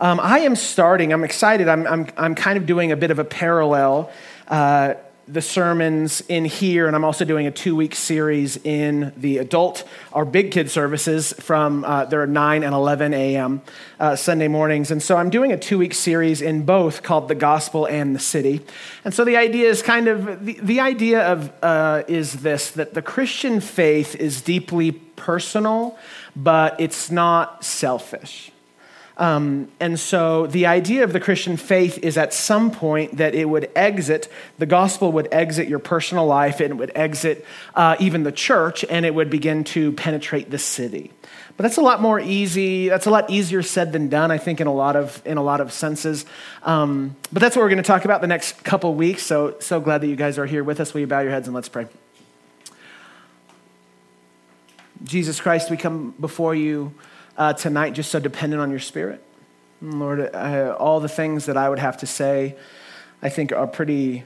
Um, I am starting, I'm excited. I'm, I'm, I'm kind of doing a bit of a parallel. Uh, the sermons in here, and I'm also doing a two week series in the adult or big kid services from uh, there are 9 and 11 a.m. Uh, Sunday mornings. And so I'm doing a two week series in both called The Gospel and the City. And so the idea is kind of the, the idea of uh, is this that the Christian faith is deeply personal, but it's not selfish. Um, and so the idea of the Christian faith is at some point that it would exit, the gospel would exit your personal life, and it would exit uh, even the church, and it would begin to penetrate the city. But that's a lot more easy. That's a lot easier said than done, I think, in a lot of in a lot of senses. Um, but that's what we're going to talk about the next couple weeks. So so glad that you guys are here with us. Will you bow your heads and let's pray. Jesus Christ, we come before you uh, tonight just so dependent on your spirit. Lord, uh, all the things that I would have to say, I think are pretty,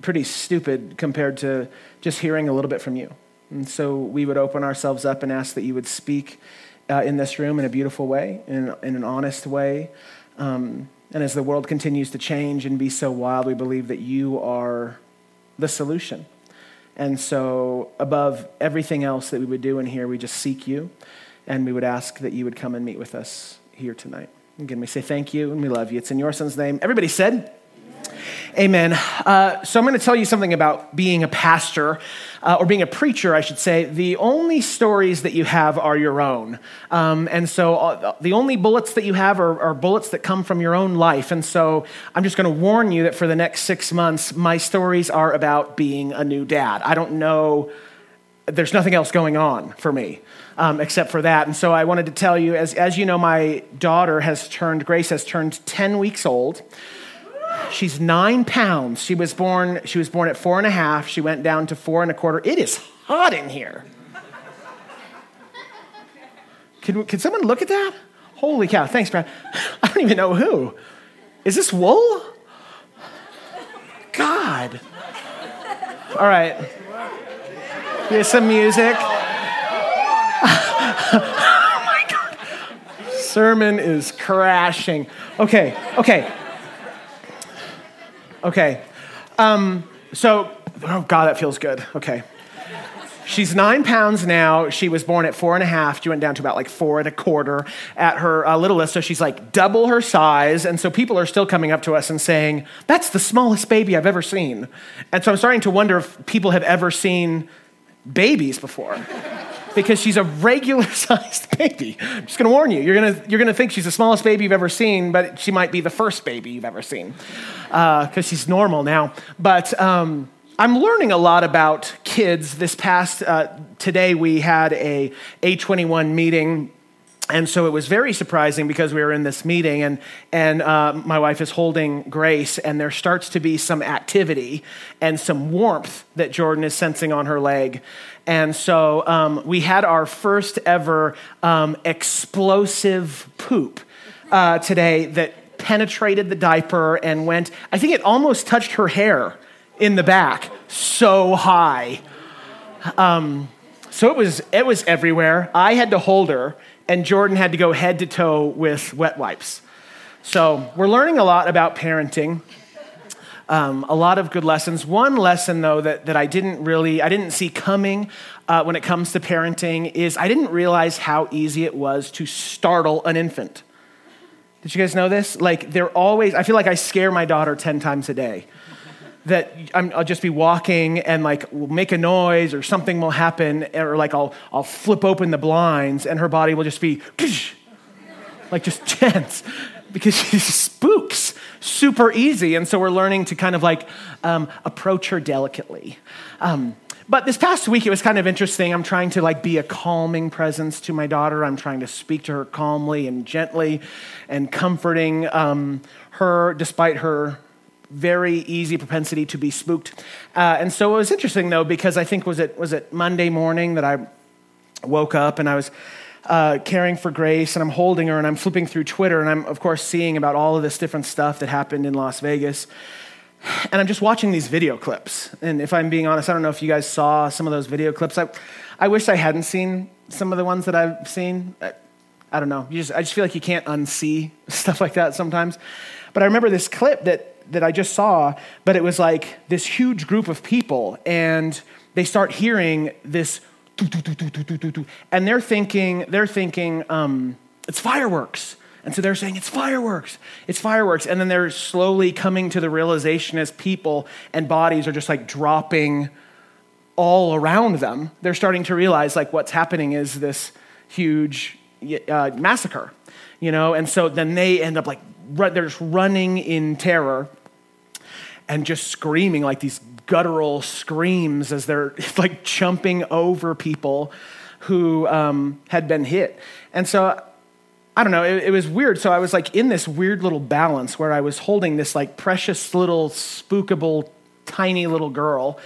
pretty stupid compared to just hearing a little bit from you. And so we would open ourselves up and ask that you would speak uh, in this room in a beautiful way, in, in an honest way. Um, and as the world continues to change and be so wild, we believe that you are the solution. And so, above everything else that we would do in here, we just seek you. And we would ask that you would come and meet with us here tonight. Again, we say thank you and we love you. It's in your son's name. Everybody said, Amen. Uh, so I'm going to tell you something about being a pastor, uh, or being a preacher, I should say. The only stories that you have are your own. Um, and so uh, the only bullets that you have are, are, bullets that come from your own life. And so I'm just going to warn you that for the next six months, my stories are about being a new dad. I don't know, there's nothing else going on for me um, except for that. And so I wanted to tell you, as, as you know, my daughter has turned, Grace has turned 10 weeks old. She's nine pounds. She was born, she was born at four and a half. She went down to four and a quarter. It is hot in here. Can, can someone look at that? Holy cow. Thanks, Brad. I don't even know who. Is this wool? God. All right. Here's some music. oh my God. Sermon is crashing. Okay, okay. Okay. Um, so, oh God, that feels good. Okay. She's nine pounds now. She was born at four and a half. She went down to about like four and a quarter at her uh, littlest. So she's like double her size. And so people are still coming up to us and saying, That's the smallest baby I've ever seen. And so I'm starting to wonder if people have ever seen babies before because she's a regular sized baby. I'm just gonna warn you, you're gonna, you're gonna think she's the smallest baby you've ever seen, but she might be the first baby you've ever seen because uh, she's normal now. But um, I'm learning a lot about kids. This past, uh, today we had a A21 meeting and so it was very surprising because we were in this meeting and, and uh, my wife is holding grace and there starts to be some activity and some warmth that jordan is sensing on her leg. And so um, we had our first ever um, explosive poop uh, today that penetrated the diaper and went i think it almost touched her hair in the back so high. Um, so it was it was everywhere. I had to hold her and Jordan had to go head to toe with wet wipes. So we're learning a lot about parenting. Um, a lot of good lessons. One lesson, though, that, that I didn't really, I didn't see coming uh, when it comes to parenting is I didn't realize how easy it was to startle an infant. Did you guys know this? Like, they're always, I feel like I scare my daughter 10 times a day that i will just be walking and like will make a noise or something will happen or like I'll, I'll flip open the blinds and her body will just be like just tense because she spooks super easy. And so we're learning to kind of like um, approach her delicately. Um, but this past week it was kind of interesting. I'm trying to like be a calming presence to my daughter. I'm trying to speak to her calmly and gently and comforting um, her despite her very easy propensity to be spooked. Uh, and so it was interesting though because I think was it was it Monday morning that I woke up and I was uh, caring for Grace and I'm holding her and I'm flipping through Twitter and I'm of course seeing about all of this different stuff that happened in Las Vegas. And I'm just watching these video clips. And if I'm being honest, I don't know if you guys saw some of those video clips. I, I wish I hadn't seen some of the ones that I've seen. I, I don't know. You just, I just feel like you can't unsee stuff like that sometimes. But I remember this clip that that I just saw, but it was like this huge group of people, and they start hearing this, and they're thinking, they're thinking, um, it's fireworks. And so they're saying, it's fireworks, it's fireworks. And then they're slowly coming to the realization as people and bodies are just like dropping all around them. They're starting to realize like what's happening is this huge uh, massacre, you know? And so then they end up like they're just running in terror and just screaming like these guttural screams as they're like jumping over people who um, had been hit. And so I don't know, it, it, was weird. So I was like in this weird little balance where I was holding this like precious little spookable tiny little girl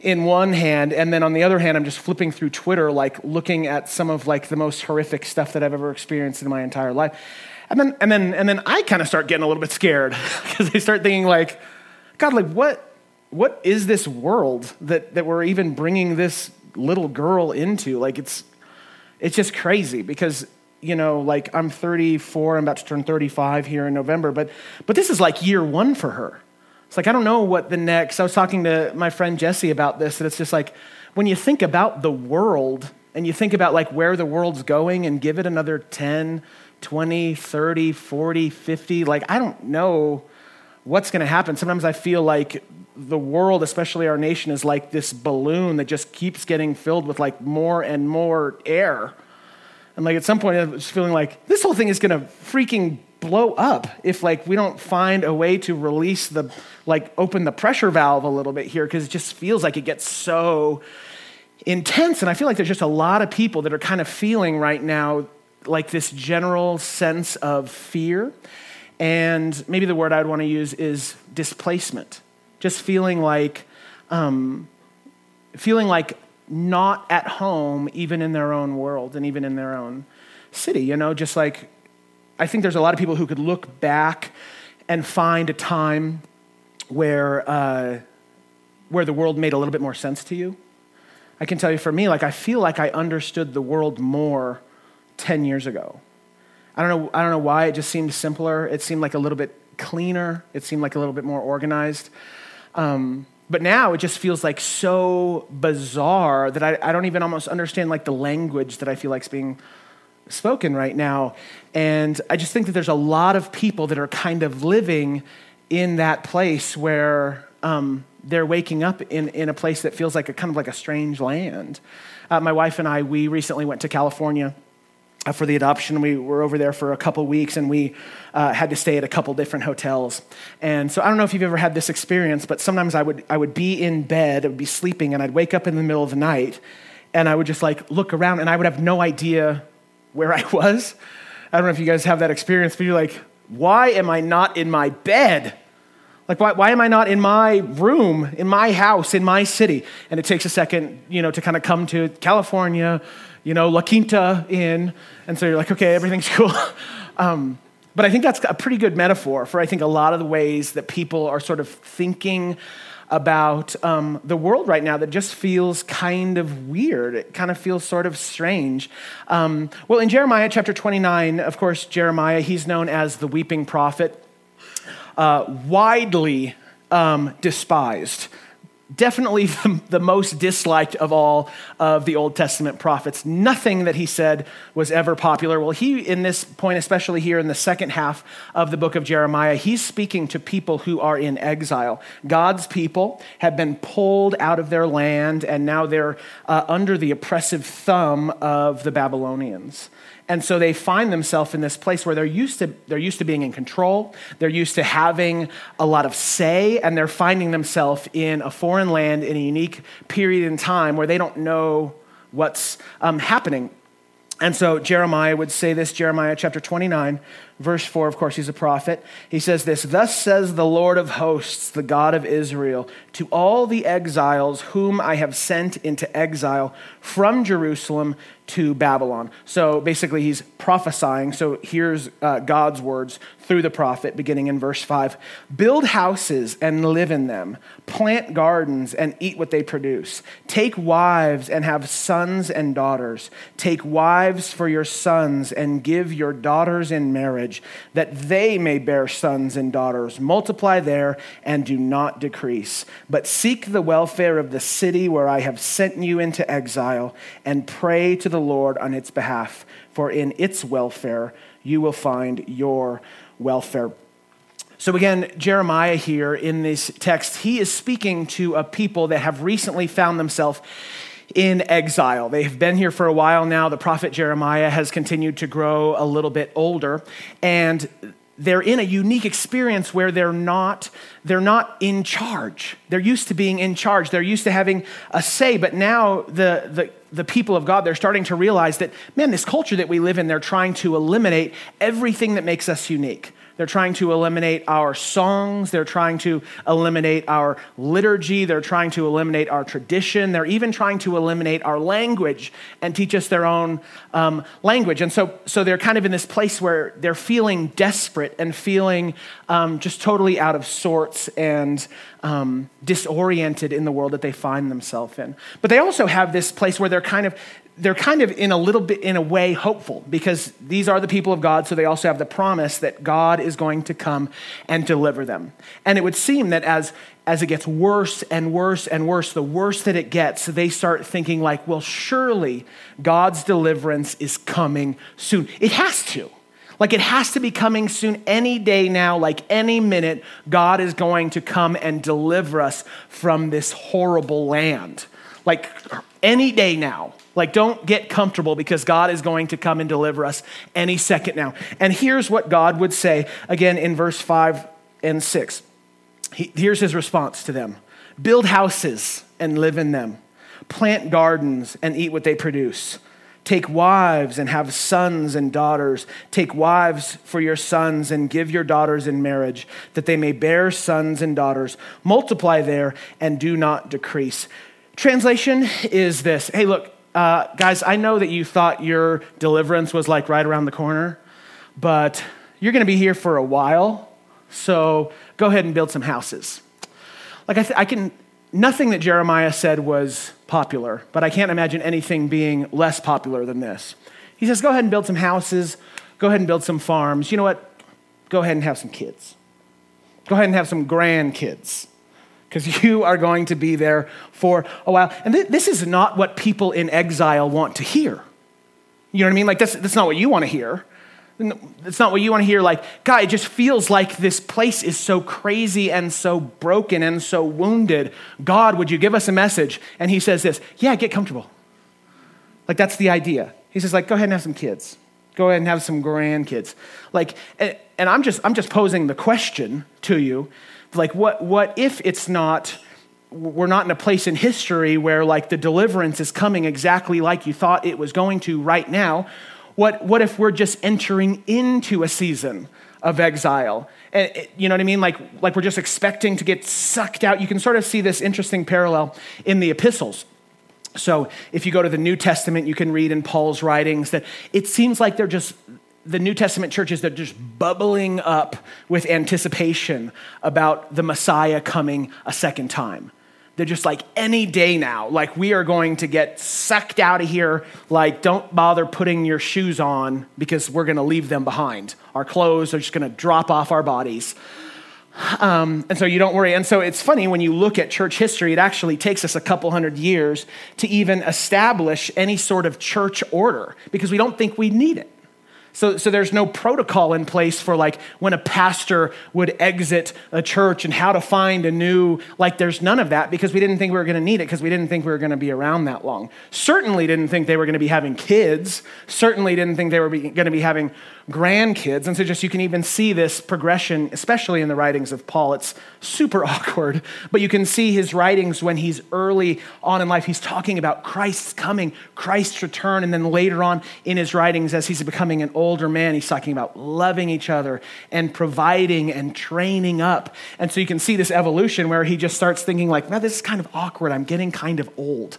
in one hand and then on the other hand i'm just flipping through twitter like looking at some of like the most horrific stuff that i've ever experienced in my entire life and then, and then, and then I kind of start getting a little bit scared because I start thinking like, God, like what, what is this world that, that we're even bringing this little girl into? Like it's, it's just crazy because, you know, like I'm 34, I'm about to turn 35 here in November, but, but this is like year one for her. It's like, I don't know what the next, I was talking to my friend Jesse about this, and it's just like, when you think about the world and you think about like where the world's going and give it another 10, 20, 30, 40, 50. Like, I don't know what's going to happen. Sometimes I feel like the world, especially our nation, is like this balloon that just keeps getting filled with like more and more air. And like at some point, I was feeling like this whole thing is going to freaking blow up if like we don't find a way to release the like open the pressure valve a little bit here because it just feels like it gets so intense and i feel like there's just a lot of people that are kind of feeling right now like this general sense of fear. And maybe the word I'd want to use is displacement. Just feeling like, um, feeling like not at home, even in their own world and even in their own city. You know, just like I think there's a lot of people who could look back and find a time where uh, where the world made a little bit more sense to you. I can tell you for me, like I feel like I understood the world more 10 years ago. I don't know, I don't know why, it just seemed simpler. It seemed like a little bit cleaner, it seemed like a little bit more organized. Um, but now it just feels like so bizarre that I, I don't even almost understand like the language that I feel like is being spoken right now. And I just think that there's a lot of people that are kind of living in that place where um, they're waking up in, in a place that feels like a kind of like a strange land. Uh, my wife and I, we recently went to California for the adoption. We were over there for a couple weeks and we uh, had to stay at a couple different hotels. And so I don't know if you've ever had this experience, but sometimes I would, I would be in bed, I would be sleeping, and I'd wake up in the middle of the night and I would just like look around and I would have no idea where I was. I don't know if you guys have that experience, but you're like, why am I not in my bed? Like, why, why am I not in my room, in my house, in my city? And it takes a second, you know, to kind of come to California, you know, La Quinta Inn. And so you're like, okay, everything's cool. Um, but I think that's a pretty good metaphor for, I think, a lot of the ways that people are sort of thinking about um, the world right now that just feels kind of weird. It kind of feels sort of strange. Um, well, in Jeremiah chapter 29, of course, Jeremiah, he's known as the weeping prophet, uh, widely um, despised definitely the, the, most disliked of all of the Old Testament prophets. Nothing that he said was ever popular. Well, he, in this point, especially here in the second half of the book of Jeremiah, he's speaking to people who are in exile. God's people have been pulled out of their land, and now they're uh, under the oppressive thumb of the Babylonians. And so they find themselves in this place where they're used to they're used to being in control, they're used to having a lot of say, and they're finding themselves in a foreign land in a unique period in time where they don't know what's um, happening. And so Jeremiah would say this, Jeremiah chapter 29, Verse 4, of course, he's a prophet. He says this Thus says the Lord of hosts, the God of Israel, to all the exiles whom I have sent into exile from Jerusalem to Babylon. So basically, he's prophesying. So here's uh, God's words through the prophet, beginning in verse 5 Build houses and live in them, plant gardens and eat what they produce. Take wives and have sons and daughters. Take wives for your sons and give your daughters in marriage, that they may bear sons and daughters. Multiply there and do not decrease. But seek the welfare of the city where I have sent you into exile, and pray to the Lord on its behalf, for in its welfare you will find your welfare. So, again, Jeremiah here in this text, he is speaking to a people that have recently found themselves in exile. They have been here for a while now. The prophet Jeremiah has continued to grow a little bit older, and they're in a unique experience where they're not they're not in charge. They're used to being in charge. They're used to having a say but now the, the the people of god they're starting to realize that man this culture that we live in they're trying to eliminate everything that makes us unique they're trying to eliminate our songs. They're trying to eliminate our liturgy. They're trying to eliminate our tradition. They're even trying to eliminate our language and teach us their own um, language. And so, so they're kind of in this place where they're feeling desperate and feeling um, just totally out of sorts and um, disoriented in the world that they find themselves in. But they also have this place where they're kind of they're kind of in a little bit, in a way, hopeful because these are the people of God, so they also have the promise that God is going to come and deliver them. And it would seem that as, as it gets worse and worse and worse, the worse that it gets, they start thinking, like, well, surely God's deliverance is coming soon. It has to. Like it has to be coming soon, any day now, like any minute, God is going to come and deliver us from this horrible land. Like any day now. Like, don't get comfortable because God is going to come and deliver us any second now. And here's what God would say again in verse 5 and 6. He, here's his response to them Build houses and live in them, plant gardens and eat what they produce. Take wives and have sons and daughters. Take wives for your sons and give your daughters in marriage, that they may bear sons and daughters. Multiply there and do not decrease. Translation is this Hey, look, uh, guys, I know that you thought your deliverance was like right around the corner, but you're going to be here for a while, so go ahead and build some houses. Like, I, th- I can, nothing that Jeremiah said was popular, but I can't imagine anything being less popular than this. He says, go ahead and build some houses, go ahead and build some farms. You know what? Go ahead and have some kids. Go ahead and have some grandkids because you are going to be there for a while. And th- this is not what people in exile want to hear. You know what I mean? Like, that's, that's not what you want to hear. It's not what you want to hear. Like, God, it just feels like this place is so crazy and so broken and so wounded. God, would you give us a message? And he says this Yeah, get comfortable. Like, that's the idea. He says, like, go ahead and have some kids. Go ahead and have some grandkids. Like, and, and I'm just I'm just posing the question to you like what, what if it's not we're not in a place in history where like the deliverance is coming exactly like you thought it was going to right now? What, what if we're just entering into a season of exile? And, eh, you know what i mean? Like, like we're just expecting to get sucked out. You can sort of see this interesting parallel in the epistles. So if you go to the new testament you can read in paul's writings that it seems like they're just the New Testament churches that are just bubbling up with anticipation about the Messiah coming a second time. They're just like, any day now, like we are going to get sucked out of here. Like, don't bother putting your shoes on because we're going to leave them behind. Our clothes are just going to drop off our bodies. Um, and so you don't worry. And so it's funny when you look at church history, it actually takes us a couple hundred years to even establish any sort of church order because we don't think we need it. So, so there's no protocol in place for like when a pastor would exit a church and how to find a new, like there's none of that because we didn't think we were going to need it because we didn't think we were going to be around that long. Certainly didn't think they were going to be having kids. Certainly didn't think they were going to be having grandkids. And so just you can even see this progression, especially in the writings of Paul. It's super awkward, but you can see his writings when he's early on in life. He's talking about Christ's coming, Christ's return, and then later on in his writings as he's becoming an older man, he's talking about loving each other and providing and training up. And so you can see this evolution where he just starts thinking, like, man, this is kind of awkward. I'm getting kind of old.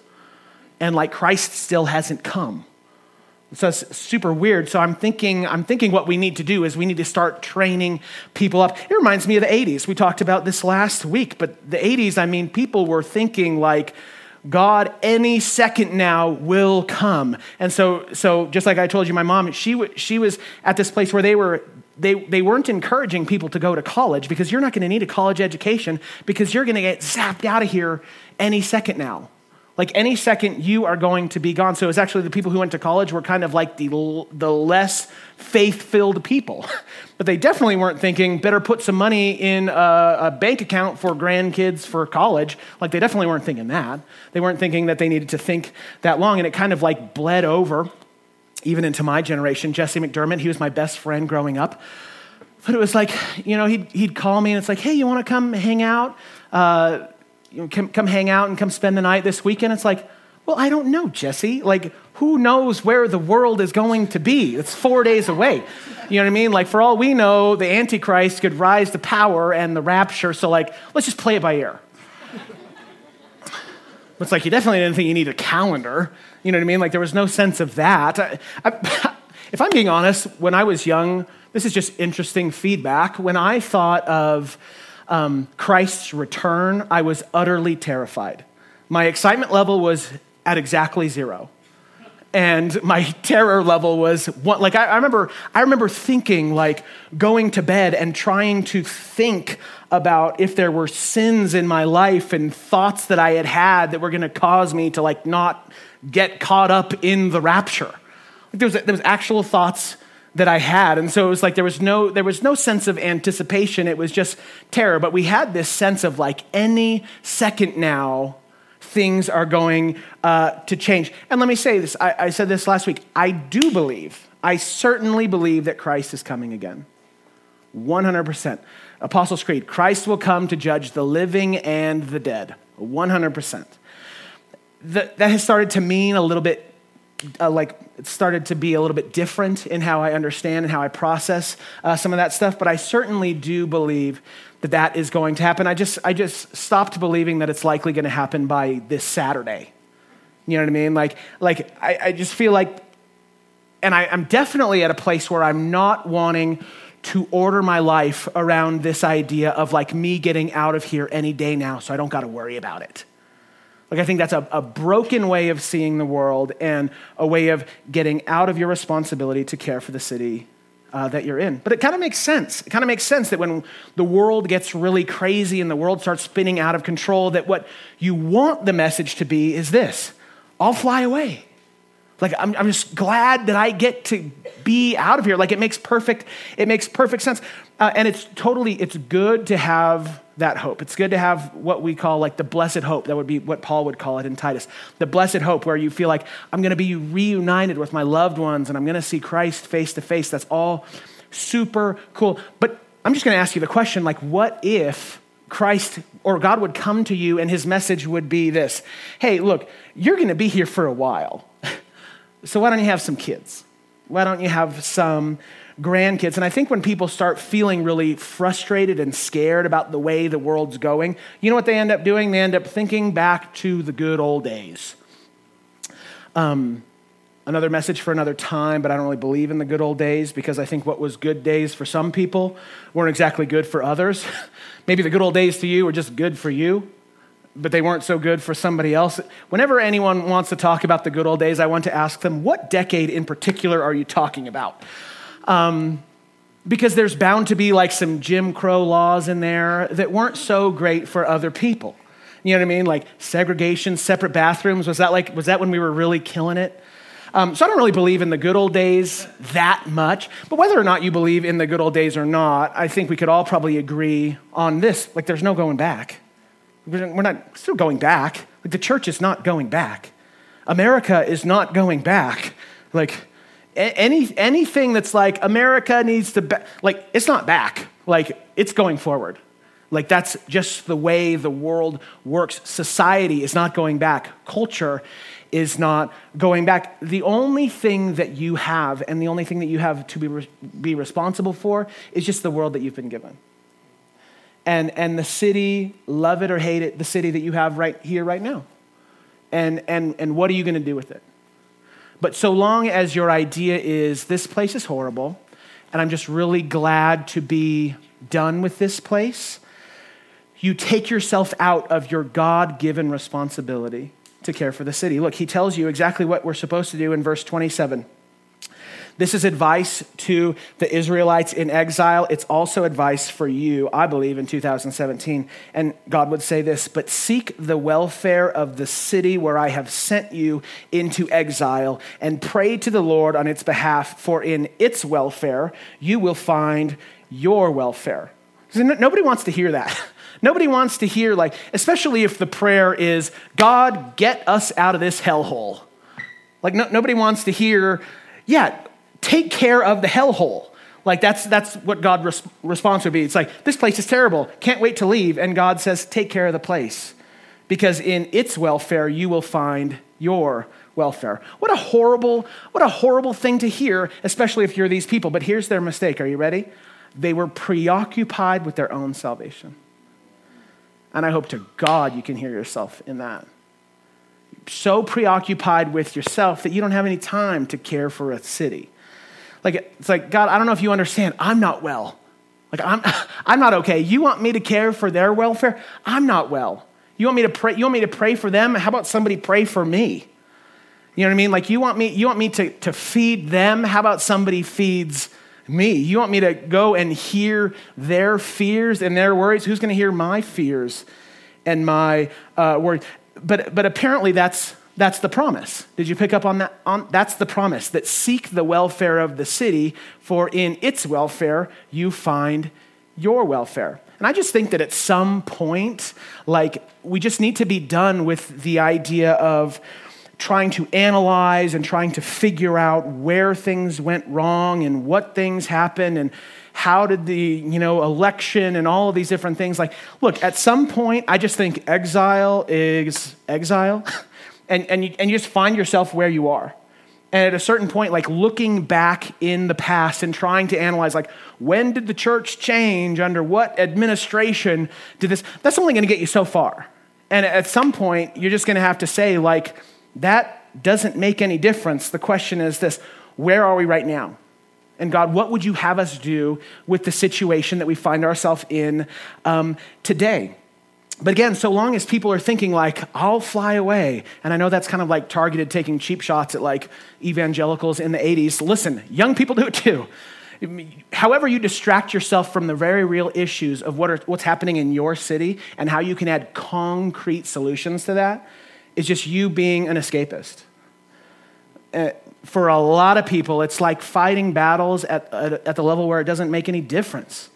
And like Christ still hasn't come. So it's super weird. So I'm thinking, I'm thinking what we need to do is we need to start training people up. It reminds me of the 80s. We talked about this last week, but the 80s, I mean, people were thinking like, God any second now will come. And so, so just like I told you, my mom, she, w- she was at this place where they were they, they weren't encouraging people to go to college because you're not going to need a college education because you're going to get zapped out of here any second now. Like any second, you are going to be gone. So it's actually the people who went to college were kind of like the, the less faith filled people. but they definitely weren't thinking, better put some money in a, a, bank account for grandkids for college. Like they definitely weren't thinking that. They weren't thinking that they needed to think that long. And it kind of like bled over even into my generation. Jesse McDermott, he was my best friend growing up. But it was like, you know, he'd, he'd call me and it's like, hey, you want to come hang out? Uh, you know, come, come hang out and come spend the night this weekend. It's like, well, I don't know, Jesse. Like, who knows where the world is going to be? It's four days away. You know what I mean? Like, for all we know, the Antichrist could rise to power and the rapture. So, like, let's just play it by ear. It's like you definitely didn't think you need a calendar. You know what I mean? Like, there was no sense of that. I, I, if I'm being honest, when I was young, this is just interesting feedback. When I thought of um, Christ's return, I was utterly terrified. My excitement level was at exactly zero. And my terror level was one, like I, I remember I remember thinking like going to bed and trying to think about if there were sins in my life and thoughts that I had had that were going to cause me to like not get caught up in the rapture. Like there was there was actual thoughts that I had. And so it was like there was no there was no sense of anticipation. It was just terror. But we had this sense of like any second now things are going uh, to change. And let me say this. I, I said this last week. I do believe. I certainly believe that Christ is coming again. 100%. Apostles' Creed Christ will come to judge the living and the dead. 100%. That, that has started to mean a little bit uh, like it started to be a little bit different in how I understand and how I process uh, some of that stuff. But I certainly do believe that that is going to happen. I just I just stopped believing that it's likely going to happen by this Saturday. You know what I mean? Like like I, I just feel like, and I, I'm definitely at a place where I'm not wanting to order my life around this idea of like me getting out of here any day now, so I don't got to worry about it. Like, I think that's a, a broken way of seeing the world and a way of getting out of your responsibility to care for the city uh, that you're in. But it kind of makes sense. It kind of makes sense that when the world gets really crazy and the world starts spinning out of control, that what you want the message to be is this I'll fly away. Like, I'm, I'm just glad that I get to be out of here. Like, it makes perfect, it makes perfect sense. Uh, and it's totally, it's good to have that hope. It's good to have what we call like the blessed hope. That would be what Paul would call it in Titus. The blessed hope, where you feel like I'm going to be reunited with my loved ones and I'm going to see Christ face to face. That's all super cool. But I'm just going to ask you the question like, what if Christ or God would come to you and his message would be this Hey, look, you're going to be here for a while. So why don't you have some kids? Why don't you have some grandkids. And I think when people start feeling really frustrated and scared about the way the world's going, you know what they end up doing? They end up thinking back to the good old days. Um, another message for another time, but I don't really believe in the good old days because I think what was good days for some people weren't exactly good for others. Maybe the good old days to you were just good for you, but they weren't so good for somebody else. Whenever anyone wants to talk about the good old days, I want to ask them, what decade in particular are you talking about? Um, because there's bound to be like some Jim Crow laws in there that weren't so great for other people. You know what I mean? Like segregation, separate bathrooms. Was that like was that when we were really killing it? Um, so I don't really believe in the good old days that much. But whether or not you believe in the good old days or not, I think we could all probably agree on this. Like there's no going back. We're not still going back. Like the church is not going back. America is not going back. Like any, anything that's like America needs to, ba- like, it's not back. Like, it's going forward. Like, that's just the way the world works. Society is not going back, culture is not going back. The only thing that you have, and the only thing that you have to be, re- be responsible for, is just the world that you've been given. And, and the city, love it or hate it, the city that you have right here, right now. And, and, and what are you going to do with it? But so long as your idea is this place is horrible, and I'm just really glad to be done with this place, you take yourself out of your God given responsibility to care for the city. Look, he tells you exactly what we're supposed to do in verse 27. This is advice to the Israelites in exile. It's also advice for you, I believe, in 2017. And God would say this But seek the welfare of the city where I have sent you into exile, and pray to the Lord on its behalf, for in its welfare you will find your welfare. Nobody wants to hear that. Nobody wants to hear, like, especially if the prayer is, God, get us out of this hellhole. Like, no, nobody wants to hear, yeah, take care of the hellhole. Like, that's, that's what God's res- response would be. It's like, this place is terrible. Can't wait to leave. And God says, take care of the place. Because in its welfare, you will find your welfare. What a horrible, what a horrible thing to hear, especially if you're these people. But here's their mistake. Are you ready? They were preoccupied with their own salvation. And I hope to God you can hear yourself in that. So preoccupied with yourself that you don't have any time to care for a city. Like, it's like, God, I don't know if you understand. I'm not well. Like, I'm, I'm not okay. You want me to care for their welfare? I'm not well. You want me to pray, you want me to pray for them? How about somebody pray for me? You know what I mean? Like, you want me, you want me to, to feed them? How about somebody feeds me. You want me to go and hear their fears and their worries? Who's going to hear my fears and my uh, worries? But, but apparently, that's, that's the promise. Did you pick up on that? On, that's the promise that seek the welfare of the city, for in its welfare you find your welfare. And I just think that at some point, like, we just need to be done with the idea of, trying to analyze and trying to figure out where things went wrong and what things happened and how did the you know election and all of these different things like look at some point i just think exile is exile and, and, you, and you just find yourself where you are and at a certain point like looking back in the past and trying to analyze like when did the church change under what administration did this that's only going to get you so far and at some point you're just going to have to say like that doesn't make any difference. The question is this where are we right now? And God, what would you have us do with the situation that we find ourselves in um, today? But again, so long as people are thinking like, I'll fly away, and I know that's kind of like targeted taking cheap shots at like evangelicals in the 80s. Listen, young people do it too. However, you distract yourself from the very real issues of what are, what's happening in your city and how you can add concrete solutions to that, is just you being an escapist. Uh, for a lot of people, it's like fighting battles at, at, at, the level where it doesn't make any difference.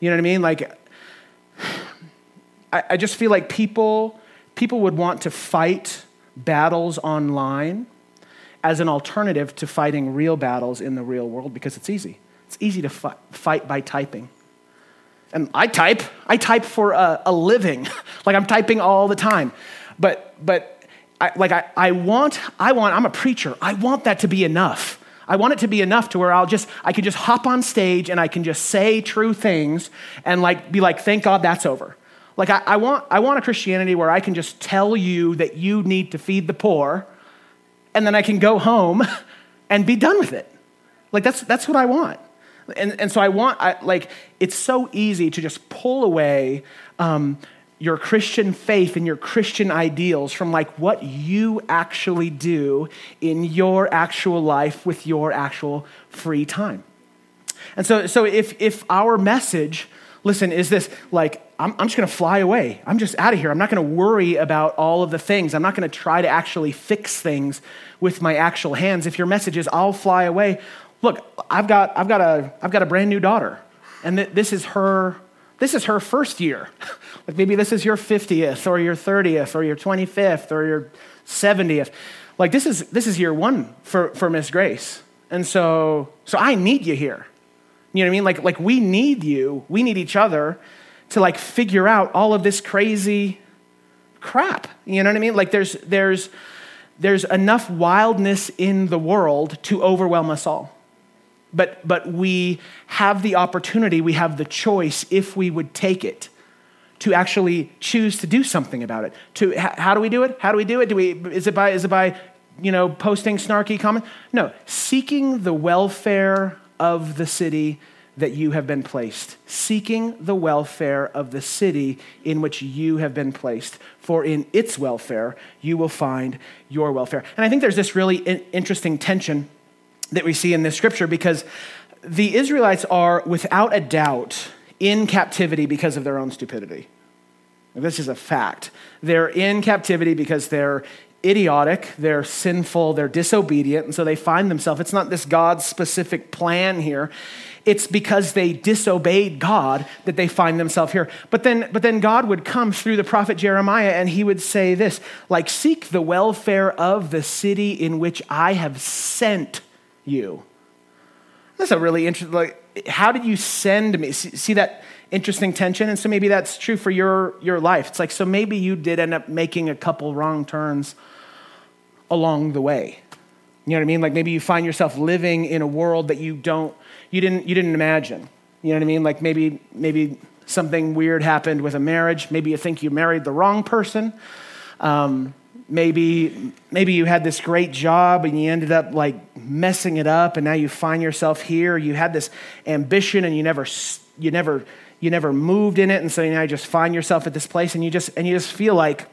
You know what I mean? Like, I, I just feel like people, people would want to fight battles online as an alternative to fighting real battles in the real world because it's easy. It's easy to fi- fight by typing. And I type, I type for a, a living. like I'm typing all the time. But, but I, like I, I want, I want, I'm a preacher. I want that to be enough. I want it to be enough to where I'll just, I can just hop on stage and I can just say true things and like be like, thank God that's over. Like I, I want, I want a Christianity where I can just tell you that you need to feed the poor, and then I can go home and be done with it. Like that's that's what I want. And, and so I want, I, like, it's so easy to just pull away um, your Christian faith and your Christian ideals from like what you actually do in your actual life with your actual free time. And so, so if, if our message, listen, is this like, I'm, I'm just gonna fly away. I'm just out of here. I'm not gonna worry about all of the things. I'm not gonna try to actually fix things with my actual hands. If your message is, I'll fly away, look, I've got, I've got, a, I've got a brand new daughter, and th- this is her this is her first year. like maybe this is your 50th or your 30th or your 25th or your 70th. Like this is this is year one for, for Miss Grace. And so so I need you here. You know what I mean? Like like we need you, we need each other to like figure out all of this crazy crap. You know what I mean? Like there's there's there's enough wildness in the world to overwhelm us all. But but we have the opportunity, we have the choice if we would take it to actually choose to do something about it. To how do we do it? How do we do it? Do we is it by is it by you know posting snarky comments? No, seeking the welfare of the city that you have been placed, seeking the welfare of the city in which you have been placed. For in its welfare, you will find your welfare. And I think there's this really interesting tension that we see in this scripture because the Israelites are, without a doubt, in captivity because of their own stupidity. This is a fact. They're in captivity because they're idiotic, they're sinful, they're disobedient, and so they find themselves. It's not this God specific plan here. It's because they disobeyed God that they find themselves here. But then, but then God would come through the prophet Jeremiah and he would say this like, seek the welfare of the city in which I have sent you. That's a really interesting, like, how did you send me? See, see that interesting tension? And so maybe that's true for your, your life. It's like, so maybe you did end up making a couple wrong turns along the way. You know what I mean? Like maybe you find yourself living in a world that you don't, you didn't, you didn't imagine. You know what I mean? Like maybe, maybe something weird happened with a marriage. Maybe you think you married the wrong person. Um, maybe, maybe you had this great job and you ended up like messing it up, and now you find yourself here. You had this ambition and you never, you never, you never moved in it, and so now you just find yourself at this place, and you just, and you just feel like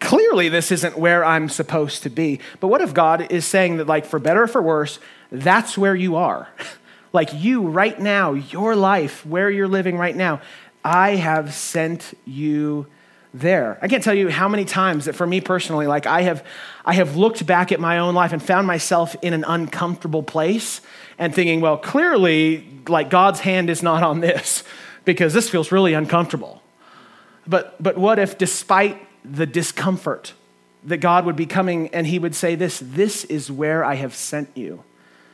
clearly this isn't where I'm supposed to be. But what if God is saying that, like, for better or for worse, that's where you are? like, you right now, your life, where you're living right now, I have sent you there. I can't tell you how many times that for me personally, like I have, I have looked back at my own life and found myself in an uncomfortable place and thinking, well, clearly, like God's hand is not on this because this feels really uncomfortable. But, but what if, despite the discomfort that God would be coming and he would say, This, this is where I have sent you.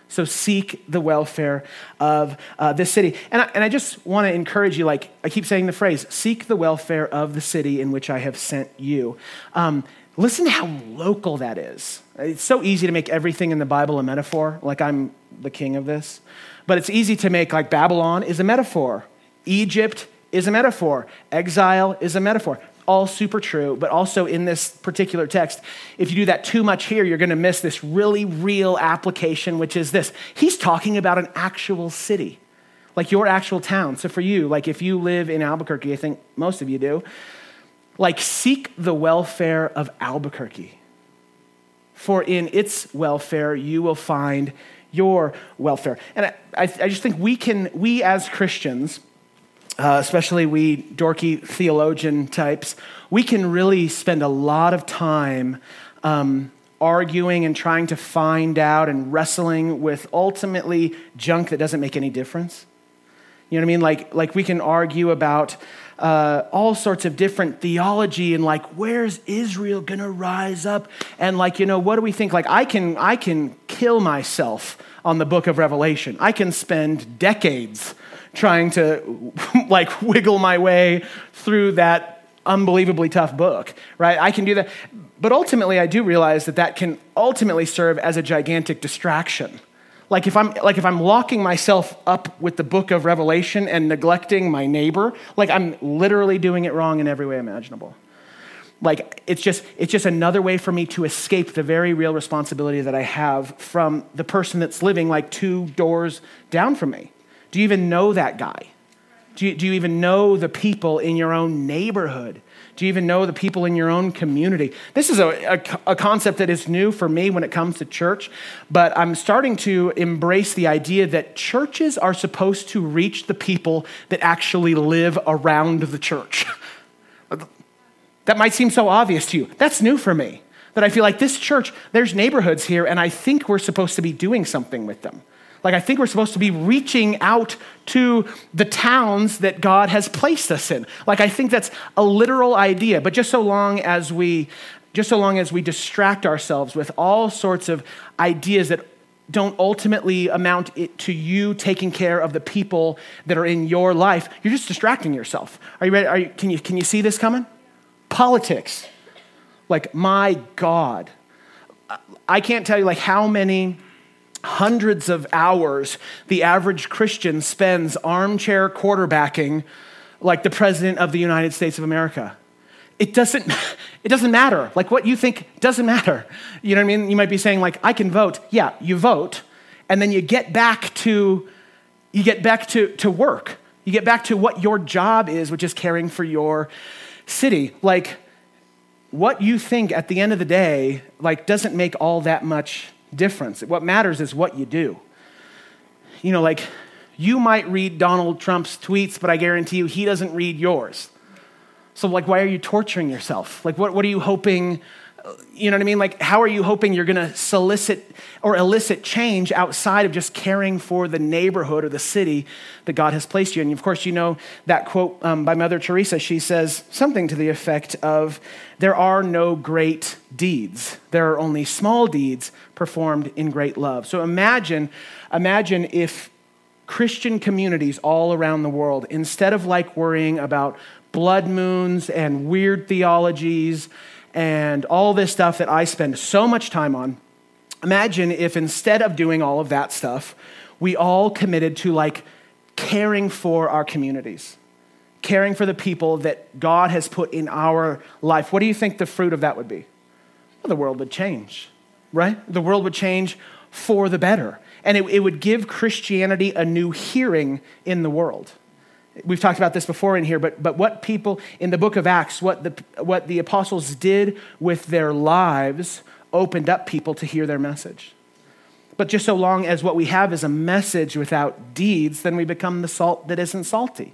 So seek the welfare of uh, this city. And I, and I just want to encourage you, like I keep saying the phrase, seek the welfare of the city in which I have sent you. Um, listen to how local that is. It's so easy to make everything in the Bible a metaphor, like I'm the king of this. But it's easy to make like Babylon is a metaphor, Egypt is a metaphor, exile is a metaphor all super true, but also in this particular text, if you do that too much here, you're going to miss this really real application, which is this. He's talking about an actual city, like your actual town. So for you, like if you live in Albuquerque, I think most of you do, like seek the welfare of Albuquerque. For in its welfare, you will find your welfare. And I, I, just think we can, we as Christians, uh, especially we dorky theologian types, we can really spend a lot of time um, arguing and trying to find out and wrestling with ultimately junk that doesn't make any difference. You know what I mean? Like, like we can argue about uh, all sorts of different theology and like, where's Israel gonna rise up? And like, you know, what do we think? Like, I can, I can kill myself on the book of Revelation. I can spend decades trying to like wiggle my way through that unbelievably tough book, right? I can do that. But ultimately, I do realize that that can ultimately serve as a gigantic distraction. Like if I'm like if I'm locking myself up with the book of Revelation and neglecting my neighbor, like I'm literally doing it wrong in every way imaginable. Like it's just it's just another way for me to escape the very real responsibility that I have from the person that's living like two doors down from me. Do you even know that guy? Do you, do you even know the people in your own neighborhood? Do you even know the people in your own community? This is a, a, a, concept that is new for me when it comes to church, but I'm starting to embrace the idea that churches are supposed to reach the people that actually live around the church. that might seem so obvious to you. That's new for me. That I feel like this church, there's neighborhoods here, and I think we're supposed to be doing something with them. Like, I think we're supposed to be reaching out to the towns that God has placed us in. Like, I think that's a literal idea, but just so long as we just so long as we distract ourselves with all sorts of ideas that don't ultimately amount to you taking care of the people that are in your life, you're just distracting yourself. Are you ready? Are you, can, you, can you see this coming? Politics. Like, my God. I can't tell you like how many hundreds of hours the average Christian spends armchair quarterbacking like the president of the United States of America. It doesn't, it doesn't matter. Like what you think doesn't matter. You know what I mean? You might be saying, like, I can vote. Yeah, you vote, and then you get back to you get back to, to work. You get back to what your job is, which is caring for your city. Like what you think at the end of the day, like, doesn't make all that much difference. What matters is what you do. You know, like you might read Donald Trump's tweets, but I guarantee you he doesn't read yours. So, like, why are you torturing yourself? Like, what, what are you hoping? You know what I mean? Like, how are you hoping you're going to solicit or elicit change outside of just caring for the neighborhood or the city that God has placed you in? And of course, you know that quote um, by Mother Teresa. She says something to the effect of, There are no great deeds, there are only small deeds performed in great love. So imagine, imagine if Christian communities all around the world, instead of like worrying about blood moons and weird theologies and all this stuff that I spend so much time on, imagine if instead of doing all of that stuff, we all committed to like caring for our communities, caring for the people that God has put in our life. What do you think the fruit of that would be? Well, the world would change, right? The world would change for the better and it, it would give Christianity a new hearing in the world. We've talked about this before in here, but, but what people in the book of Acts, what the, what the apostles did with their lives opened up people to hear their message. But just so long as what we have is a message without deeds, then we become the salt that isn't salty.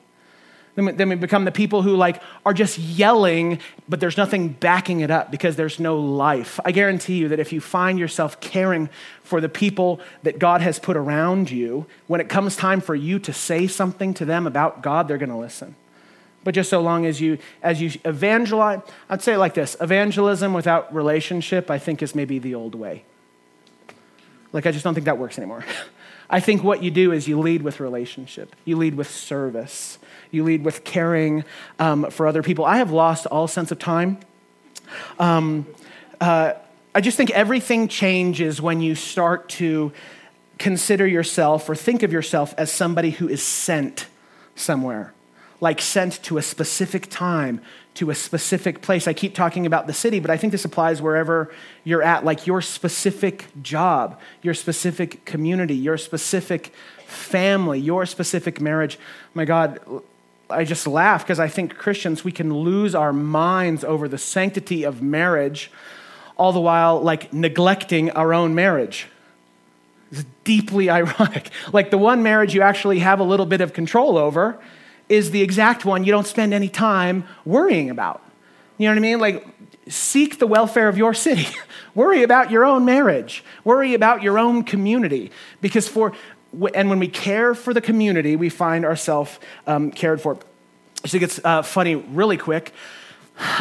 Then we, then we become the people who like are just yelling, but there's nothing backing it up because there's no life. I guarantee you that if you find yourself caring for the people that God has put around you, when it comes time for you to say something to them about God, they're going to listen. But just so long as you as you evangelize, I'd say it like this: evangelism without relationship, I think, is maybe the old way. Like I just don't think that works anymore. I think what you do is you lead with relationship. You lead with service you lead with caring um, for other people. I have lost all sense of time. Um, uh, I just think everything changes when you start to consider yourself or think of yourself as somebody who is sent somewhere, like sent to a specific time, to a specific place. I keep talking about the city, but I think this applies wherever you're at, like your specific job, your specific community, your specific family, your specific marriage. My God, I just laugh because I think Christians, we can lose our minds over the sanctity of marriage, all the while like neglecting our own marriage. It's deeply ironic. Like the one marriage you actually have a little bit of control over is the exact one you don't spend any time worrying about. You know what I mean? Like, seek the welfare of your city. Worry about your own marriage. Worry about your own community. Because for and when we care for the community, we find ourselves um, cared for. So it gets uh, funny really quick.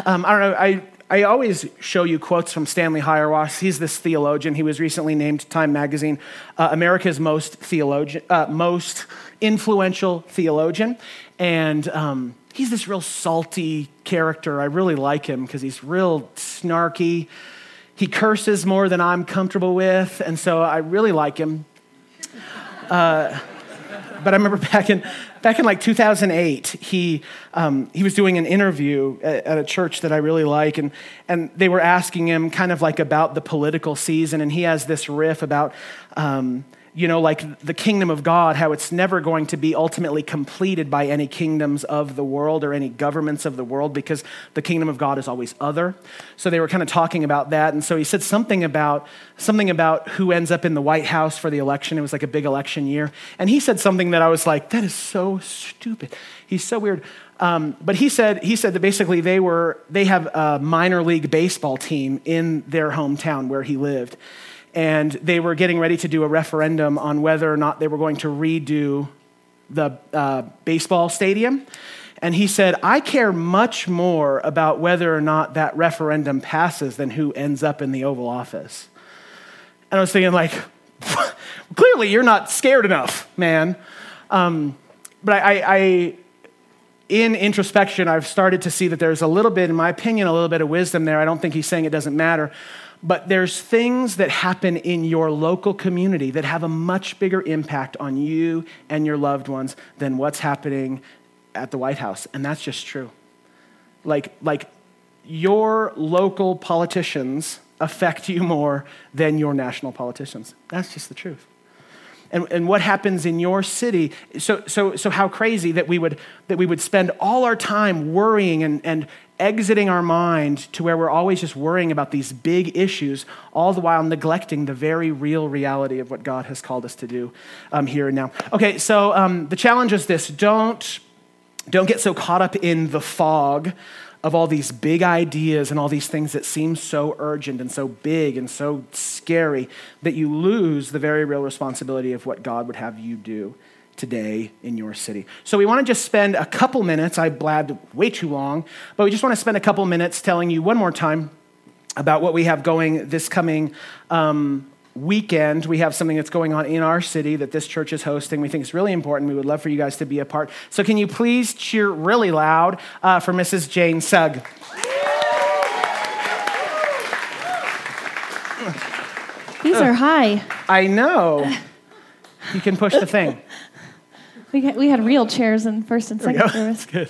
Um, I don't know. I, I always show you quotes from Stanley Hauerwas. He's this theologian. He was recently named Time Magazine uh, America's most theologian, uh, most influential theologian, and um, he's this real salty character. I really like him because he's real snarky. He curses more than I'm comfortable with, and so I really like him. Uh, but I remember back in, back in like 2008, he, um, he was doing an interview at, at, a church that I really like, and, and they were asking him kind of like about the political season, and he has this riff about, um, you know, like the kingdom of God, how it's never going to be ultimately completed by any kingdoms of the world or any governments of the world because the kingdom of God is always other. So they were kind of talking about that. And so he said something about something about who ends up in the White House for the election. It was like a big election year. And he said something that I was like, that is so stupid. He's so weird. Um, but he said, he said that basically they, were, they have a minor league baseball team in their hometown where he lived and they were getting ready to do a referendum on whether or not they were going to redo the uh, baseball stadium. And he said, I care much more about whether or not that referendum passes than who ends up in the Oval Office. And I was thinking, like, clearly you're not scared enough, man. Um, but I, I, I, in introspection, I've started to see that there's a little bit, in my opinion, a little bit of wisdom there. I don't think he's saying it doesn't matter. But there's things that happen in your local community that have a much bigger impact on you and your loved ones than what's happening at the White House. And that's just true. Like, like your local politicians affect you more than your national politicians. That's just the truth. And, and what happens in your city. So, so, so how crazy that we would, that we would spend all our time worrying and, and exiting our mind to where we're always just worrying about these big issues, all the while neglecting the very real reality of what God has called us to do um, here and now. Okay, so um, the challenge is this don't, don't get so caught up in the fog of all these big ideas and all these things that seem so urgent and so big and so scary that you lose the very real responsibility of what God would have you do today in your city. So we want to just spend a couple minutes. I blabbed way too long, but we just want to spend a couple minutes telling you one more time about what we have going this coming um, weekend, we have something that's going on in our city that this church is hosting. We think it's really important. We would love for you guys to be a part. So, can you please cheer really loud uh, for Mrs. Jane Sugg? These are high. I know. You can push the thing. We had, we had real chairs in first and second service. Good.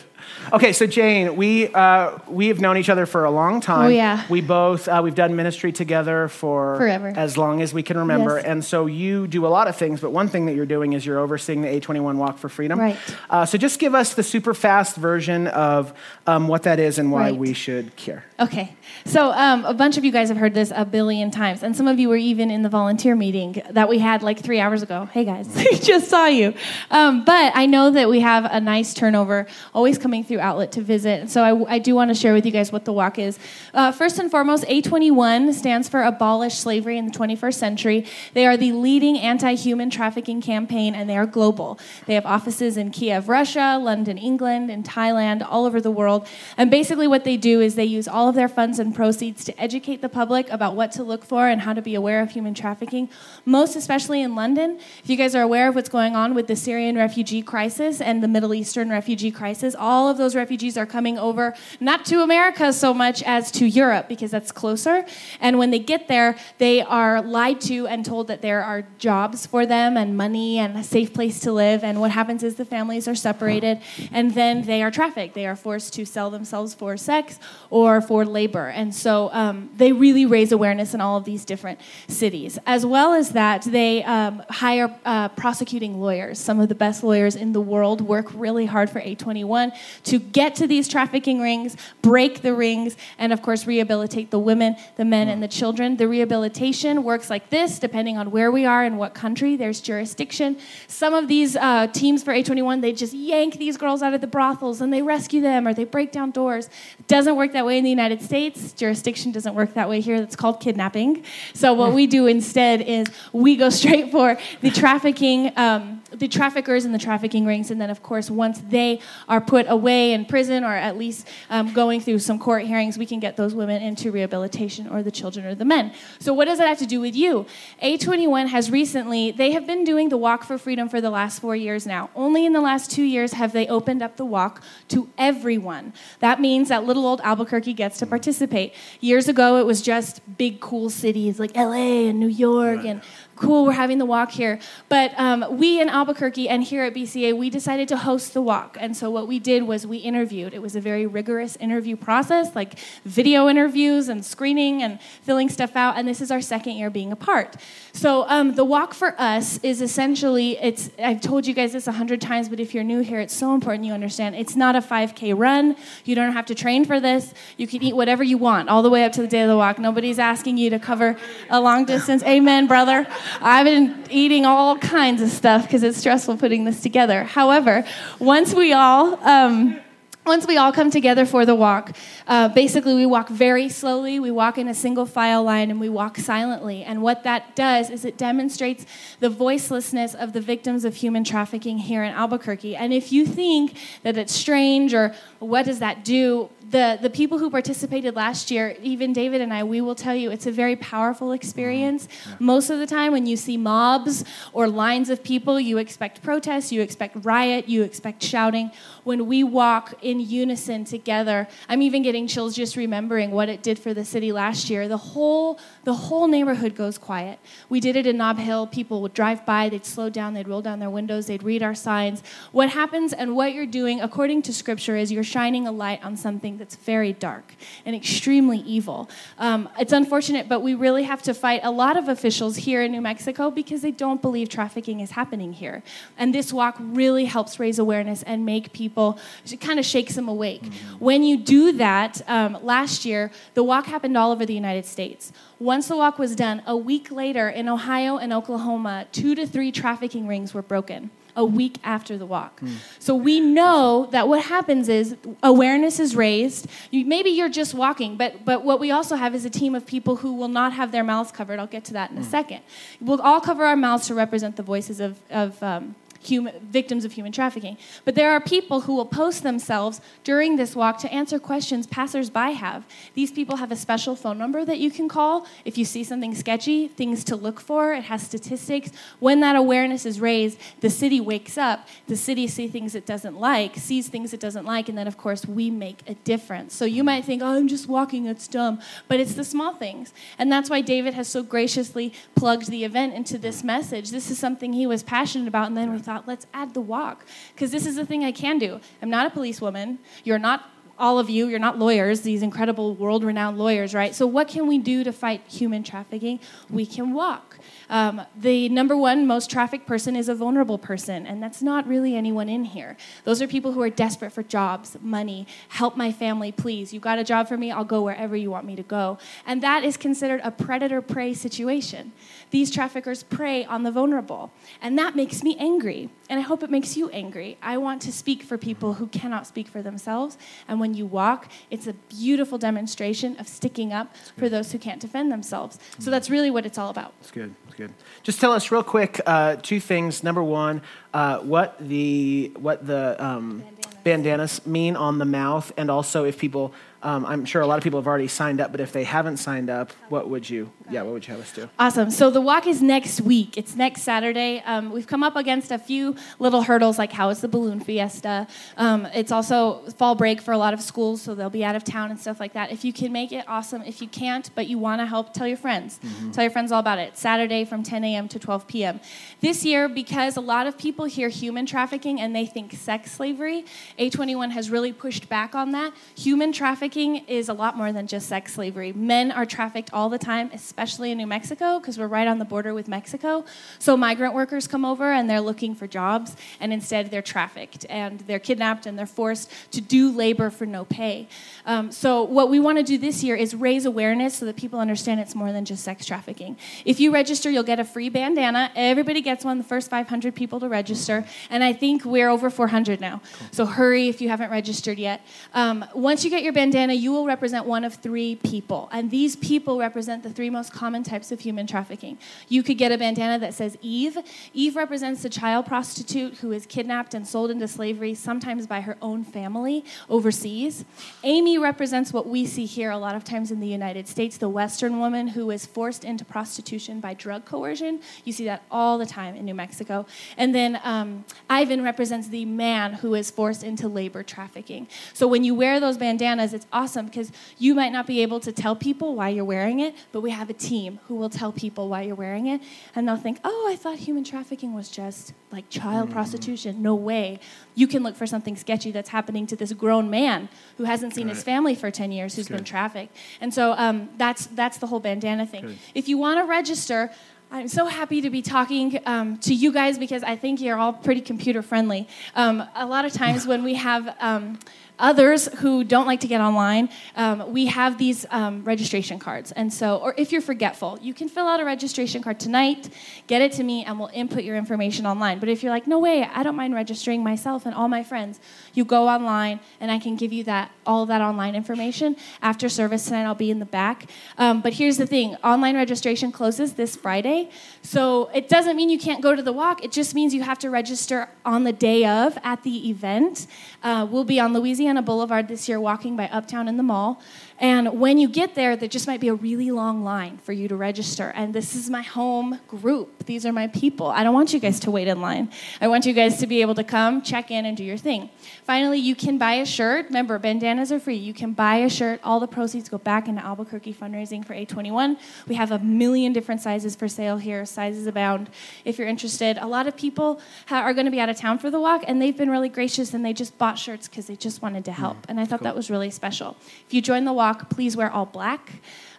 Okay, so Jane, we uh, we have known each other for a long time. Oh yeah. We both uh, we've done ministry together for forever, as long as we can remember. Yes. And so you do a lot of things, but one thing that you're doing is you're overseeing the A21 Walk for Freedom. Right. Uh, so just give us the super fast version of um, what that is and why Right. we should care. Okay, so um, a bunch of you guys have heard this a billion times, and some of you were even in the volunteer meeting that we had like three hours ago. Hey guys, we just saw you. Um, but I know that we have a nice turnover always coming through Outlet to visit, so I, I do want to share with you guys what the walk is. Uh, first and foremost, A21 stands for Abolish Slavery in the 21st Century. They are the leading anti-human trafficking campaign, and they are global. They have offices in Kiev, Russia, London, England, and Thailand, all over the world. And basically, what they do is they use all of their funds and proceeds to educate the public about what to look for and how to be aware of human trafficking, most especially in London. If you guys are aware of what's going on with the Syrian refugee crisis and the Middle Eastern refugee crisis, all of those refugees are coming over not to America so much as to Europe because that's closer. And when they get there, they are lied to and told that there are jobs for them and money and a safe place to live. And what happens is the families are separated and then they are trafficked. They are forced to sell themselves for sex or for labor. And so um, they really raise awareness in all of these different cities. As well as that, they um, hire uh, prosecuting lawyers. Some of the best lawyers in the world work really hard for A21 to get to these trafficking rings, break the rings, and of course, rehabilitate the women, the men, and the children. The rehabilitation works like this, depending on where we are and what country. There's jurisdiction. Some of these uh, teams for A21, they just yank these girls out of the brothels and they rescue them or they break down doors. It doesn't work that way in the United States. Jurisdiction doesn't work that way here. That's called kidnapping. So what we do instead is we go straight for the trafficking, um, the traffickers and the trafficking rings, and then of course once they are put away in prison or at least um, going through some court hearings, we can get those women into rehabilitation or the children or the men. So what does that have to do with you? A21 has recently they have been doing the Walk for Freedom for the last four years now. Only in the last two years have they opened up the walk to everyone. That means that little old Albuquerque gets to participate. Years ago, it was just big, cool cities like LA and New York and cool, we're having the walk here. But um, we in Albuquerque and here at BCA, we decided to host the walk. And so what we did was we interviewed. It was a very rigorous interview process, like video interviews and screening and filling stuff out. And this is our second year being a part. So um, the walk for us is essentially, it's, I've told you guys this a hundred times, but if you're new here, it's so important you understand. It's not a 5K run. You don't have to train for this. You can eat whatever you want all the way up to the day of the walk. Nobody's asking you to cover a long distance. Amen, brother. I've been eating all kinds of stuff because it's stressful putting this together. However, once we all um, once we all come together for the walk, uh, basically we walk very slowly, we walk in a single file line, and we walk silently. And what that does is it demonstrates the voicelessness of the victims of human trafficking here in Albuquerque. And if you think that it's strange or what does that do, the, the people who participated last year, even David and I, we will tell you it's a very powerful experience. Mm-hmm. Most of the time, when you see mobs or lines of people, you expect protests, you expect riot, you expect shouting. When we walk in unison together, I'm even getting chills just remembering what it did for the city last year. The whole, the whole neighborhood goes quiet. We did it in Nob Hill. People would drive by, they'd slow down, they'd roll down their windows, they'd read our signs. What happens and what you're doing, according to scripture, is you're shining a light on something that's very dark and extremely evil. Um, it's unfortunate, but we really have to fight a lot of officials here in New Mexico because they don't believe trafficking is happening here. And this walk really helps raise awareness and make people, kind of them awake. When you do that, um, last year, the walk happened all over the United States. Once the walk was done, a week later in Ohio and Oklahoma, two to three trafficking rings were broken a week after the walk. Mm. So we know that what happens is awareness is raised. You, maybe you're just walking, but, but what we also have is a team of people who will not have their mouths covered. I'll get to that in mm. a hmm. second. We'll all cover our mouths to represent the voices of, of um, human, victims of human trafficking. But there are people who will post themselves during this walk to answer questions passersby have. These people have a special phone number that you can call if you see something sketchy, things to look for. It has statistics. When that awareness is raised, the city wakes up. The city sees things it doesn't like, sees things it doesn't like, and then, of course, we make a difference. So you might think, oh, I'm just walking, it's dumb. But it's the small things. And that's why David has so graciously plugged the event into this message. This is something he was passionate about, and then we thought, thought, let's add the walk. Because this is the thing I can do. I'm not a policewoman. You're not all of you, you're not lawyers, these incredible world renowned lawyers, right? So, what can we do to fight human trafficking? We can walk. Um, the number one most trafficked person is a vulnerable person, and that's not really anyone in here. Those are people who are desperate for jobs, money, help my family, please. You got a job for me? I'll go wherever you want me to go. And that is considered a predator prey situation. These traffickers prey on the vulnerable, and that makes me angry. And I hope it makes you angry. I want to speak for people who cannot speak for themselves. And when you walk, it's a beautiful demonstration of sticking up for those who can't defend themselves. So that's really what it's all about. That's good. That's good. Just tell us real quick uh, two things. Number one, uh, what the what the um, bandanas mean on the mouth, and also if people um, I'm sure a lot of people have already signed up, but if they haven't signed up, what would you? Yeah, what would you have us do? Awesome. So the walk is next week. It's next Saturday. Um, we've come up against a few little hurdles, like how is the balloon fiesta? Um, it's also fall break for a lot of schools, so they'll be out of town and stuff like that. If you can make it, awesome. If you can't, but you want to help, tell your friends. Mm-hmm. Tell your friends all about it. Saturday from 10 a.m. to 12 p.m. This year, because a lot of people hear human trafficking and they think sex slavery, A21 has really pushed back on that. Human trafficking trafficking is a lot more than just sex slavery. Men are trafficked all the time, especially in New Mexico, because we're right on the border with Mexico. So migrant workers come over and they're looking for jobs, and instead they're trafficked and they're kidnapped and they're forced to do labor for no pay. Um, so what we want to do this year is raise awareness so that people understand it's more than just sex trafficking. If you register, you'll get a free bandana. Everybody gets one. The first 500 people to register, and I think we're over 400 now. So hurry if you haven't registered yet. Um, once you get your bandana bandana, you will represent one of three people. And these people represent the three most common types of human trafficking. You could get a bandana that says Eve. Eve represents the child prostitute who is kidnapped and sold into slavery, sometimes by her own family overseas. Amy represents what we see here a lot of times in the United States the Western woman who is forced into prostitution by drug coercion. You see that all the time in New Mexico. And then um, Ivan represents the man who is forced into labor trafficking. So when you wear those bandanas, it's awesome because you might not be able to tell people why you're wearing it, but we have a team who will tell people why you're wearing it. And they'll think, oh, I thought human trafficking was just like child mm. prostitution. No way. You can look for something sketchy that's happening to this grown man who hasn't seen right. his family for 10 years, who's been trafficked. And so um, that's, that's the whole bandana thing. Good. If you want to register, I'm so happy to be talking um, to you guys because I think you're all pretty computer friendly. Um, a lot of times when we have um, others who don't like to get online, um, we have these um, registration cards. And so, or if you're forgetful, you can fill out a registration card tonight, get it to me, and we'll input your information online. But if you're like, no way, I don't mind registering myself and all my friends, you go online, and I can give you that all that online information after service tonight. I'll be in the back. Um, but here's the thing: online registration closes this Friday, so it doesn't mean you can't go to the walk. It just means you have to register on the day of at the event. Uh, we'll be on Louisiana. Louisiana Boulevard this year walking by Uptown in the mall. And when you get there, there just might be a really long line for you to register. And this is my home group. These are my people. I don't want you guys to wait in line. I want you guys to be able to come, check in, and do your thing. Finally, you can buy a shirt. Remember, bandanas are free. You can buy a shirt. All the proceeds go back into Albuquerque fundraising for A21. We have a million different sizes for sale here. Sizes abound. If you're interested, a lot of people are going to be out of town for the walk, and they've been really gracious and they just bought shirts because they just wanted to help. Mm, and I thought cool. that was really special. If you join the walk, walk, please wear all black.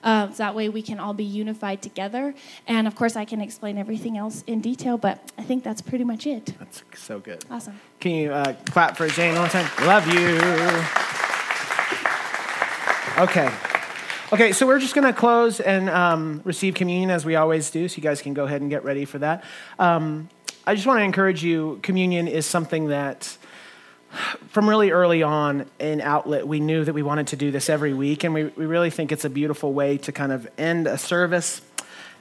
Uh, so that way we can all be unified together. And of course, I can explain everything else in detail, but I think that's pretty much it. That's so good. Awesome. Can you uh, clap for Jane one time? Love you. Okay. Okay, so we're just going to close and um, receive communion as we always do, so you guys can go ahead and get ready for that. Um, I just want to encourage you communion is something that from really early on in Outlet, we knew that we wanted to do this every week, and we, we really think it's a beautiful way to kind of end a service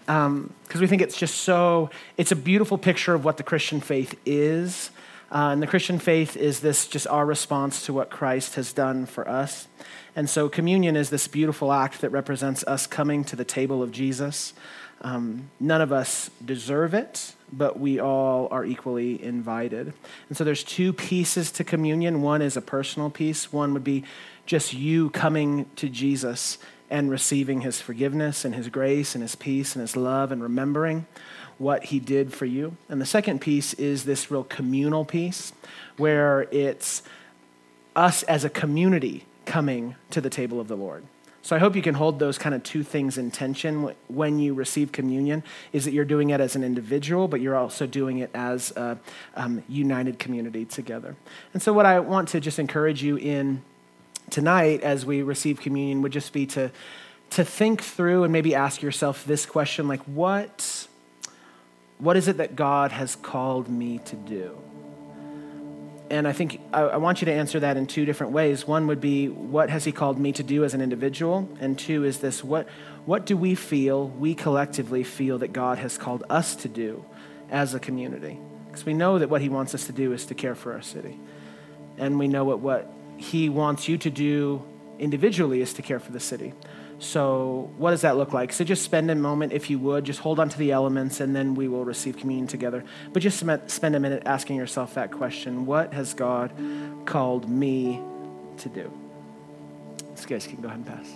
because um, we think it's just so, it's a beautiful picture of what the Christian faith is. Uh, and the Christian faith is this just our response to what Christ has done for us. And so communion is this beautiful act that represents us coming to the table of Jesus. Um, none of us deserve it but we all are equally invited. And so there's two pieces to communion. One is a personal piece, one would be just you coming to Jesus and receiving his forgiveness and his grace and his peace and his love and remembering what he did for you. And the second piece is this real communal piece where it's us as a community coming to the table of the Lord. So I hope you can hold those kind of two things in tension when you receive communion, is that you're doing it as an individual, but you're also doing it as a um, united community together. And so what I want to just encourage you in tonight as we receive communion would just be to, to think through and maybe ask yourself this question, like what, what is it that God has called me to do? And I think I, I, want you to answer that in two different ways. One would be, what has He called me to do as an individual? And two is this, what, what do we feel, we collectively feel that God has called us to do as a community? Because we know that what He wants us to do is to care for our city. And we know what, what He wants you to do individually is to care for the city. So, what does that look like? So, just spend a moment, if you would, just hold on to the elements, and then we will receive communion together. But just spend a minute asking yourself that question What has God called me to do? This guys can go ahead and pass.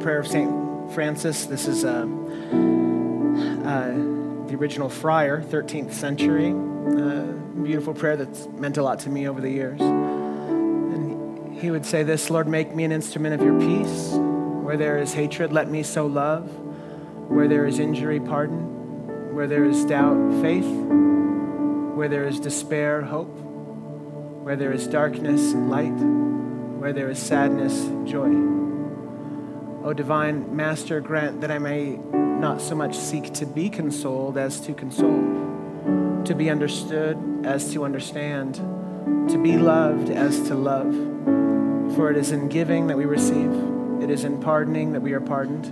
Prayer of St. Francis. This is uh, uh, the original friar, 13th century. Uh, beautiful prayer that's meant a lot to me over the years. And he would say this Lord, make me an instrument of your peace. Where there is hatred, let me sow love. Where there is injury, pardon. Where there is doubt, faith. Where there is despair, hope. Where there is darkness, light. Where there is sadness, joy. O divine Master, grant that I may not so much seek to be consoled as to console, to be understood as to understand, to be loved as to love. For it is in giving that we receive, it is in pardoning that we are pardoned,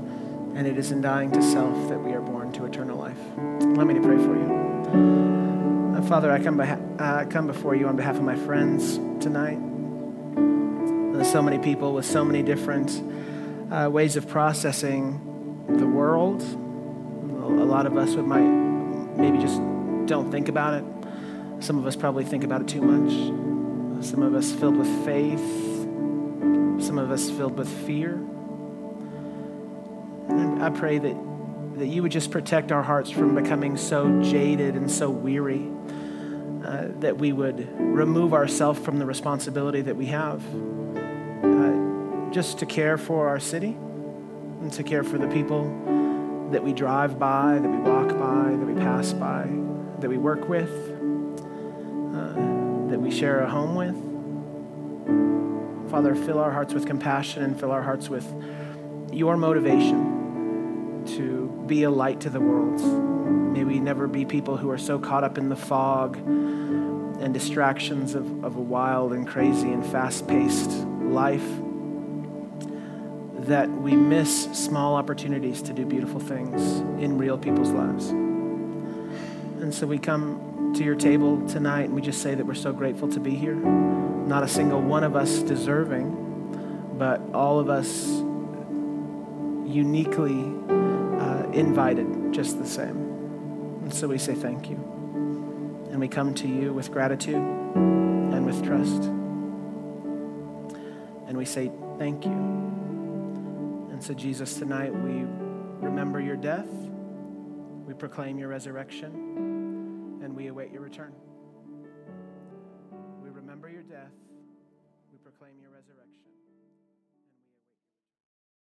and it is in dying to self that we are born to eternal life. Let me to pray for you. Uh, Father, I come, beha- uh, come before you on behalf of my friends tonight. There's so many people with so many different uh, ways of processing the world. A lot of us might maybe just don't think about it. Some of us probably think about it too much. Some of us filled with faith. Some of us filled with fear. And I pray that, that you would just protect our hearts from becoming so jaded and so weary. Uh, that we would remove ourselves from the responsibility that we have just to care for our city and to care for the people that we drive by, that we walk by, that we pass by, that we work with, uh, that we share a home with. Father, fill our hearts with compassion and fill our hearts with your motivation to be a light to the world. May we never be people who are so caught up in the fog and distractions of, of a wild and crazy and fast paced life that we miss small opportunities to do beautiful things in real people's lives. And so we come to your table tonight and we just say that we're so grateful to be here. Not a single one of us deserving, but all of us uniquely uh, invited just the same. And so we say thank you. And we come to you with gratitude and with trust. And we say thank you. And so, Jesus, tonight we remember your death, we proclaim your resurrection, and we await your return.